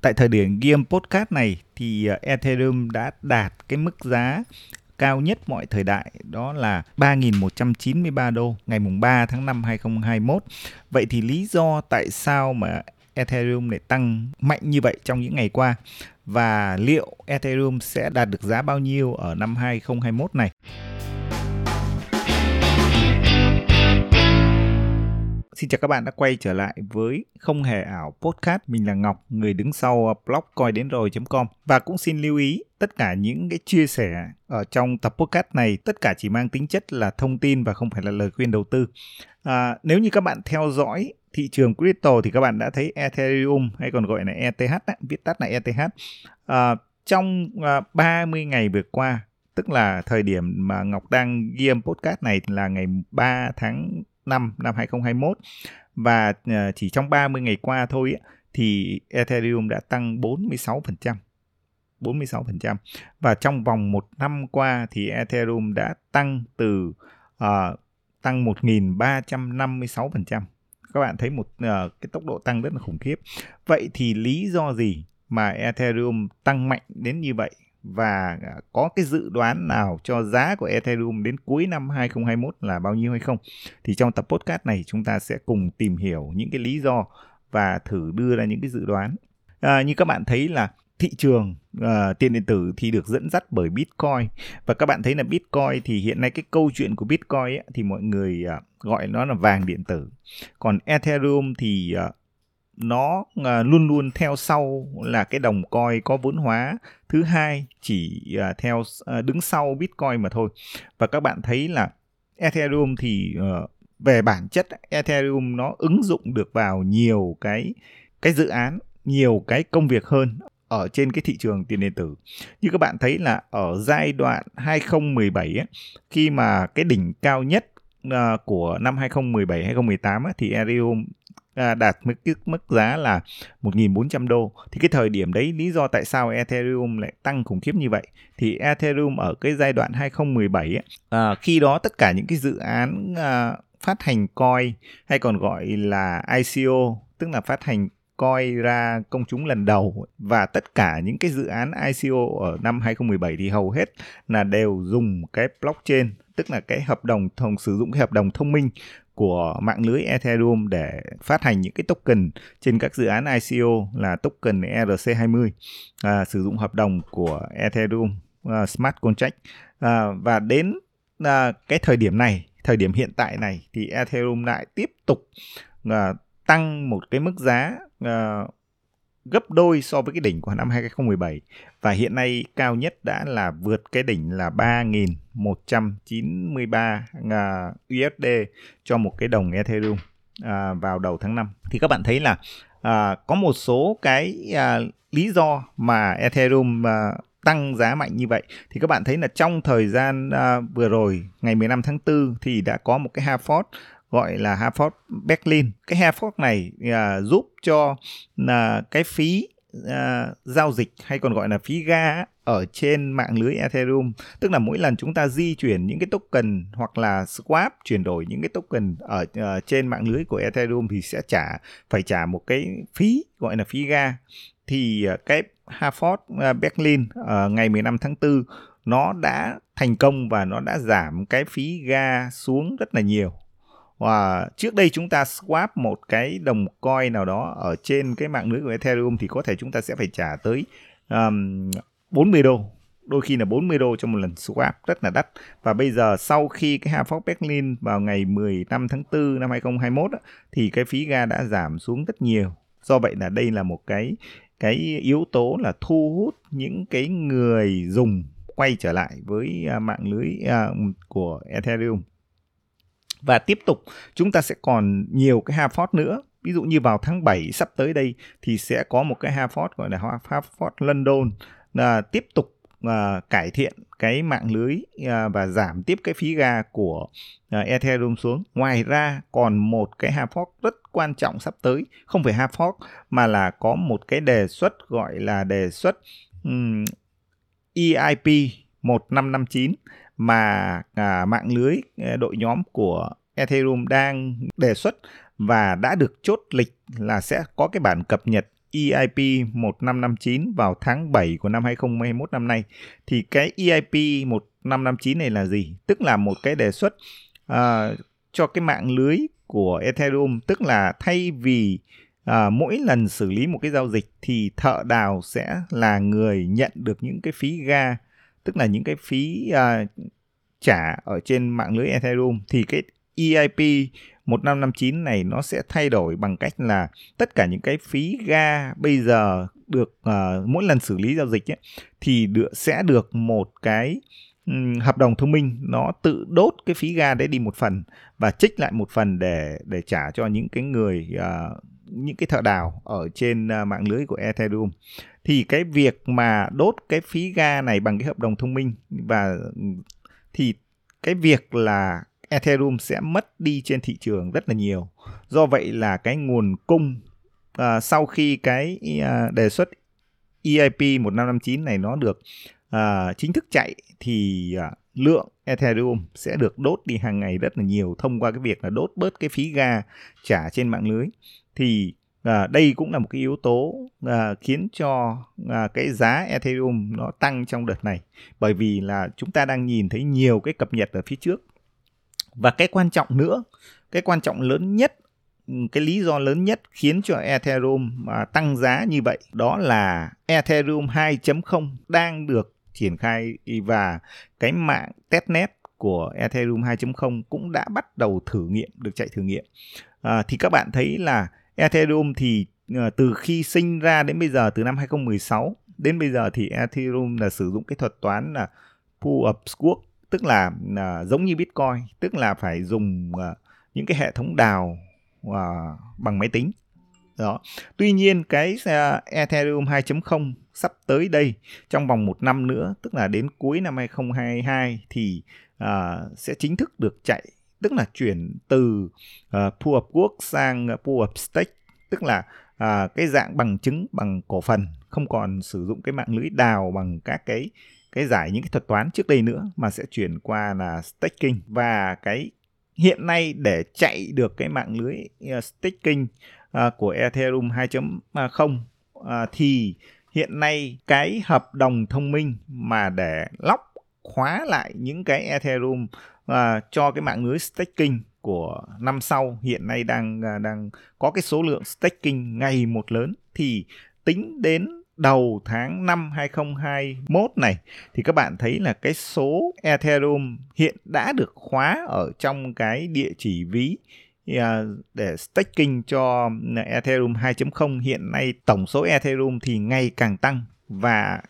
tại thời điểm ghi âm podcast này thì ờ, Ethereum đã đạt cái mức giá cao nhất mọi thời đại, đó là 3.193 đô ngày mùng 3 tháng 5 2021. Vậy thì lý do tại sao mà Ethereum lại tăng mạnh như vậy trong những ngày qua và liệu Ethereum sẽ đạt được giá bao nhiêu ở năm 2021 này? Xin chào các bạn đã quay trở lại với Không Hề Ảo Podcast. Mình là Ngọc, người đứng sau ờ, blog coi đến rồi.com. Và cũng xin lưu ý, tất cả những cái chia sẻ ở trong tập podcast này, tất cả chỉ mang tính chất là thông tin và không phải là lời khuyên đầu tư. À, nếu như các bạn theo dõi thị trường crypto thì các bạn đã thấy Ethereum hay còn gọi là ETH, viết tắt là ETH. À, trong à, 30 ngày vừa qua, tức là thời điểm mà Ngọc đang ghi âm podcast này là ngày 3 tháng 5 năm 2021 và ờ, chỉ trong 30 ngày qua thôi thì Ethereum đã tăng 46%. 46% và trong vòng một năm qua thì Ethereum đã tăng từ uh, tăng 1.356%. Các bạn thấy một uh, cái tốc độ tăng rất là khủng khiếp. Vậy thì lý do gì mà Ethereum tăng mạnh đến như vậy và à, có cái dự đoán nào cho giá của Ethereum đến cuối năm 2021 là bao nhiêu hay không? Thì trong tập podcast này chúng ta sẽ cùng tìm hiểu những cái lý do và thử đưa ra những cái dự đoán. À, như các bạn thấy là thị trường uh, tiền điện tử thì được dẫn dắt bởi Bitcoin và các bạn thấy là Bitcoin thì hiện nay cái câu chuyện của Bitcoin ấy, thì mọi người uh, gọi nó là vàng điện tử còn Ethereum thì uh, nó à, luôn luôn theo sau là cái đồng coin có vốn hóa thứ hai chỉ à, theo à, đứng sau bitcoin mà thôi và các bạn thấy là ethereum thì ờ, về bản chất ethereum nó ứng dụng được vào nhiều cái cái dự án nhiều cái công việc hơn ở trên cái thị trường tiền điện tử. Như các bạn thấy là ở giai đoạn 2017 ấy, khi mà cái đỉnh cao nhất uh, của năm 2017 2018 ấy, thì Ethereum à, đạt mức mức giá là 1.400 đô. Thì cái thời điểm đấy lý do tại sao Ethereum lại tăng khủng khiếp như vậy? Thì Ethereum ở cái giai đoạn 2017 ấy, à, khi đó tất cả những cái dự án à, phát hành coin hay còn gọi là ICO tức là phát hành coi ra công chúng lần đầu và tất cả những cái dự án ICO ở năm 2017 thì hầu hết là đều dùng cái blockchain tức là cái hợp đồng thông sử dụng cái hợp đồng thông minh của mạng lưới Ethereum để phát hành những cái token trên các dự án ICO là token ERC20 à, sử dụng hợp đồng của Ethereum uh, Smart Contract. À, và đến à, cái thời điểm này thời điểm hiện tại này thì Ethereum lại tiếp tục à, tăng một cái mức giá à, gấp đôi so với cái đỉnh của năm 2017 và hiện nay cao nhất đã là vượt cái đỉnh là 3.193 à, USD cho một cái đồng Ethereum à, vào đầu tháng 5 thì các bạn thấy là à, có một số cái à, lý do mà Ethereum à, tăng giá mạnh như vậy. Thì các bạn thấy là trong thời gian à, vừa rồi ngày 15 tháng 4 thì đã có một cái Harford gọi là Hartford Berlin. Cái Hartford này à, giúp cho à, cái phí à, giao dịch hay còn gọi là phí ga ở trên mạng lưới Ethereum. Tức là mỗi lần chúng ta di chuyển những cái token hoặc là swap chuyển đổi những cái token ở uh, trên mạng lưới của Ethereum thì sẽ trả phải trả một cái phí gọi là phí ga. Thì uh, cái Hartford uh, à, Berlin uh, ngày 15 tháng 4 nó đã thành công và nó đã giảm cái phí ga xuống rất là nhiều và trước đây chúng ta swap một cái đồng coin nào đó ở trên cái mạng lưới của Ethereum thì có thể chúng ta sẽ phải trả tới um, 40 đô. Đôi khi là 40 đô cho một lần swap rất là đắt. Và bây giờ sau khi cái Hartford Berlin vào ngày 15 tháng 4 năm 2021 thì cái phí ga đã giảm xuống rất nhiều. Do vậy là đây là một cái cái yếu tố là thu hút những cái người dùng quay trở lại với à, mạng lưới uh, của Ethereum và tiếp tục chúng ta sẽ còn nhiều cái Harvard nữa. Ví dụ như vào tháng 7 sắp tới đây thì sẽ có một cái Harvard gọi là Harvard London. Là tiếp tục à, cải thiện cái mạng lưới à, và giảm tiếp cái phí ga của à, Ethereum xuống. Ngoài ra còn một cái Harvard rất quan trọng sắp tới, không phải Harvard mà là có một cái đề xuất gọi là đề xuất um, EIP 1559 mà à, mạng lưới à, đội nhóm của Ethereum đang đề xuất và đã được chốt lịch là sẽ có cái bản cập nhật EIP 1559 vào tháng 7 của năm 2021 năm nay. Thì cái EIP 1559 này là gì? Tức là một cái đề xuất uh, cho cái mạng lưới của Ethereum, tức là thay vì uh, mỗi lần xử lý một cái giao dịch thì thợ đào sẽ là người nhận được những cái phí ga, tức là những cái phí uh, trả ở trên mạng lưới Ethereum thì cái EIP 1559 này nó sẽ thay đổi bằng cách là tất cả những cái phí ga bây giờ được uh, mỗi lần xử lý giao dịch ấy, thì được sẽ được một cái um, hợp đồng thông minh. Nó tự đốt cái phí ga đấy đi một phần và trích lại một phần để để trả cho những cái người uh, những cái thợ đào ở trên à, mạng lưới của Ethereum thì cái việc mà đốt cái phí ga này bằng cái hợp đồng thông minh và ừ, thì cái việc là Ethereum sẽ mất đi trên thị trường rất là nhiều. Do vậy là cái nguồn cung uh, sau khi cái uh, đề xuất EIP 1559 này nó được uh, chính thức chạy thì uh, lượng Ethereum sẽ được đốt đi hàng ngày rất là nhiều thông qua cái việc là đốt bớt cái phí ga trả trên mạng lưới. Thì à, đây cũng là một cái yếu tố à, khiến cho à, cái giá Ethereum nó tăng trong đợt này. Bởi vì là chúng ta đang nhìn thấy nhiều cái cập nhật ở phía trước. Và cái quan trọng nữa cái quan trọng lớn nhất ừ, cái lý do lớn nhất khiến cho Ethereum à, tăng giá như vậy đó là Ethereum 2.0 đang được triển khai và cái mạng testnet của Ethereum 2.0 cũng đã bắt đầu thử nghiệm được chạy thử nghiệm. À, thì các bạn thấy là Ethereum thì ờ, từ khi sinh ra đến bây giờ từ năm 2016 đến bây giờ thì Ethereum là sử dụng cái thuật toán là Proof of Work tức là uh, giống như Bitcoin tức là phải dùng uh, những cái hệ thống đào uh, bằng máy tính. Đó. Tuy nhiên cái uh, Ethereum 2.0 sắp tới đây trong vòng một năm nữa tức là đến cuối năm 2022 thì uh, sẽ chính thức được chạy tức là chuyển từ uh, Proof of Work sang uh, Proof of Stake tức là uh, cái dạng bằng chứng bằng cổ phần không còn sử dụng cái mạng lưới đào bằng các cái cái giải những cái thuật toán trước đây nữa mà sẽ chuyển qua là staking. Và cái hiện nay để chạy được cái mạng lưới uh, staking uh, của Ethereum 2.0 uh, ờ, thì hiện nay cái hợp đồng thông minh mà để lóc khóa lại những cái Ethereum và cho cái mạng lưới staking của năm sau hiện nay đang à, đang có cái số lượng staking ngày một lớn. Thì tính đến đầu tháng 5 2021 này, thì các bạn thấy là cái số Ethereum hiện đã được khóa ở trong cái địa chỉ ví à, để staking cho Ethereum 2.0 hiện nay tổng số Ethereum thì ngày càng tăng và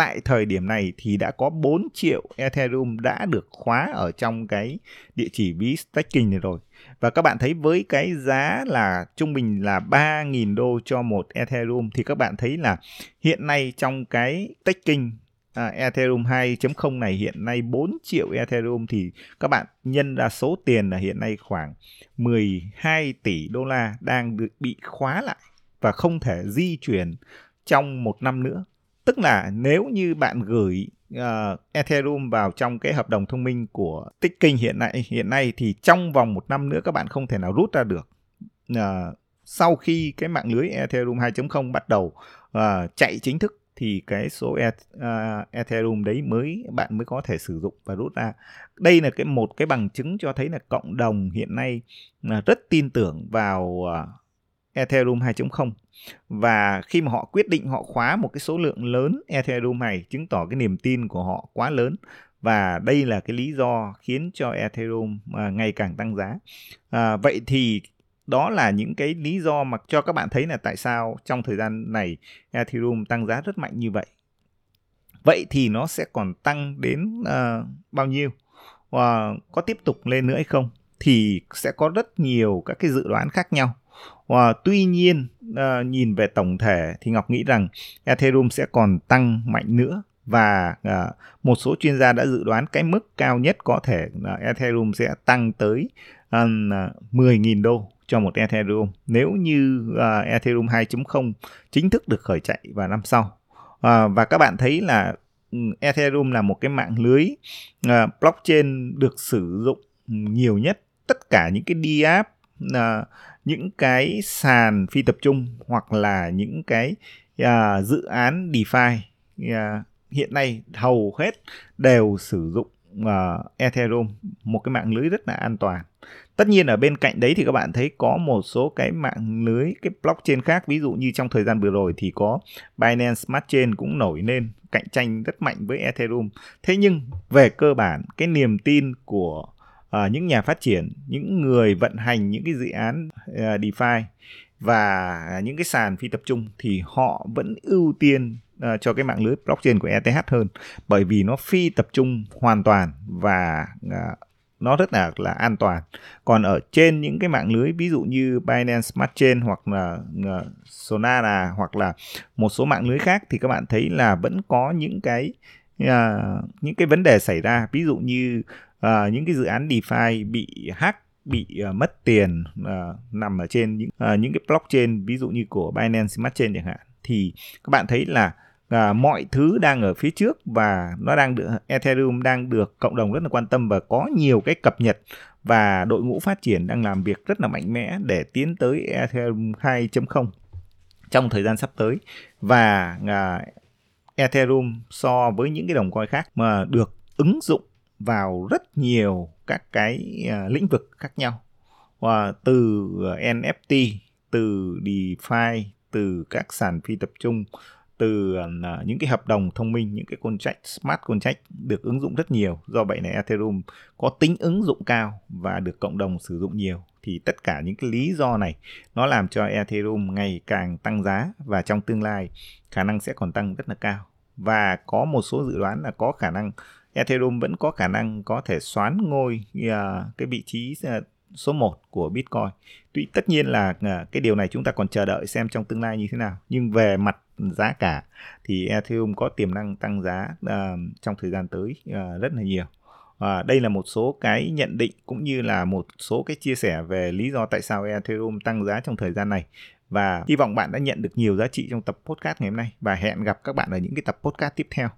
tại thời điểm này thì đã có 4 triệu Ethereum đã được khóa ở trong cái địa chỉ ví staking này rồi. Và các bạn thấy với cái giá là trung bình là 3.000 đô cho một Ethereum thì các bạn thấy là hiện nay trong cái staking à, Ethereum 2.0 này hiện nay 4 triệu Ethereum thì các bạn nhân ra số tiền là hiện nay khoảng 12 tỷ đô la đang được bị khóa lại và không thể di chuyển trong một năm nữa tức là nếu như bạn gửi uh, Ethereum vào trong cái hợp đồng thông minh của Ticking hiện nay hiện nay thì trong vòng một năm nữa các bạn không thể nào rút ra được uh, sau khi cái mạng lưới Ethereum 2.0 bắt đầu uh, chạy chính thức thì cái số e, uh, Ethereum đấy mới bạn mới có thể sử dụng và rút ra. Đây là cái một cái bằng chứng cho thấy là cộng đồng hiện nay uh, rất tin tưởng vào uh, Ethereum 2.0 và khi mà họ quyết định họ khóa một cái số lượng lớn Ethereum này chứng tỏ cái niềm tin của họ quá lớn và đây là cái lý do khiến cho Ethereum à, ngày càng tăng giá. À, vậy thì đó là những cái lý do mà cho các bạn thấy là tại sao trong thời gian này Ethereum tăng giá rất mạnh như vậy. Vậy thì nó sẽ còn tăng đến uh, bao nhiêu? Và uh, có tiếp tục lên nữa hay không? Thì sẽ có rất nhiều các cái dự đoán khác nhau và tuy nhiên ờ, nhìn về tổng thể thì Ngọc nghĩ rằng Ethereum sẽ còn tăng mạnh nữa và ờ, một số chuyên gia đã dự đoán cái mức cao nhất có thể là Ethereum sẽ tăng tới ờ, 10.000 đô cho một Ethereum nếu như Ethereum 2.0 chính thức được khởi chạy vào năm sau. Và các bạn thấy là ừ, Ethereum là một cái mạng lưới uh, blockchain được sử dụng nhiều nhất tất cả những cái DApp uh, những cái sàn phi tập trung hoặc là những cái uh, dự án DeFi uh, hiện nay hầu hết đều sử dụng uh, Ethereum một cái mạng lưới rất là an toàn. Tất nhiên ở bên cạnh đấy thì các bạn thấy có một số cái mạng lưới cái blockchain khác ví dụ như trong thời gian vừa rồi thì có Binance Smart Chain cũng nổi lên cạnh tranh rất mạnh với Ethereum. Thế nhưng về cơ bản cái niềm tin của À, những nhà phát triển những người vận hành những cái dự án à, DeFi và những cái sàn phi tập trung thì họ vẫn ưu tiên à, cho cái mạng lưới blockchain của ETH hơn. Bởi vì nó phi tập trung hoàn toàn và nó rất là là an toàn. Còn ở trên những cái mạng lưới ví dụ như Binance Smart Chain hoặc là uh, Solana hoặc là một số mạng lưới khác thì các bạn thấy là vẫn có những cái uh, những cái vấn đề xảy ra ví dụ như uh, những cái dự án DeFi bị hack bị uh, mất tiền uh, nằm ở trên những uh, những cái blockchain ví dụ như của Binance Smart Chain chẳng hạn thì các bạn thấy là à, mọi thứ đang ở phía trước và nó đang được Ethereum đang được cộng đồng rất là quan tâm và có nhiều cái cập nhật và đội ngũ phát triển đang làm việc rất là mạnh mẽ để tiến tới Ethereum 2.0 trong thời gian sắp tới. Và à, Ethereum so với những cái đồng coin khác mà được ứng dụng vào rất nhiều các cái à, lĩnh vực khác nhau. Và từ à, NFT từ DeFi, từ các sàn phi tập trung, từ à, những cái hợp đồng thông minh, những cái contract, smart contract được ứng dụng rất nhiều. Do vậy này Ethereum có tính ứng dụng cao và được cộng đồng sử dụng nhiều. Thì tất cả những cái lý do này, nó làm cho Ethereum ngày càng tăng giá và trong tương lai khả năng sẽ còn tăng rất là cao và có một số dự đoán là có khả năng Ethereum vẫn có khả năng có thể xoán ngôi uh, cái vị trí uh, số 1 của Bitcoin. Tuy tất nhiên là uh, cái điều này chúng ta còn chờ đợi xem trong tương lai như thế nào. Nhưng về mặt giá cả thì Ethereum có tiềm năng tăng giá uh, trong thời gian tới uh, rất là nhiều. À, đây là một số cái nhận định cũng như là một số cái chia sẻ về lý do tại sao Ethereum tăng giá trong thời gian này và hy vọng bạn đã nhận được nhiều giá trị trong tập podcast ngày hôm nay và hẹn gặp các bạn ở những cái tập podcast tiếp theo.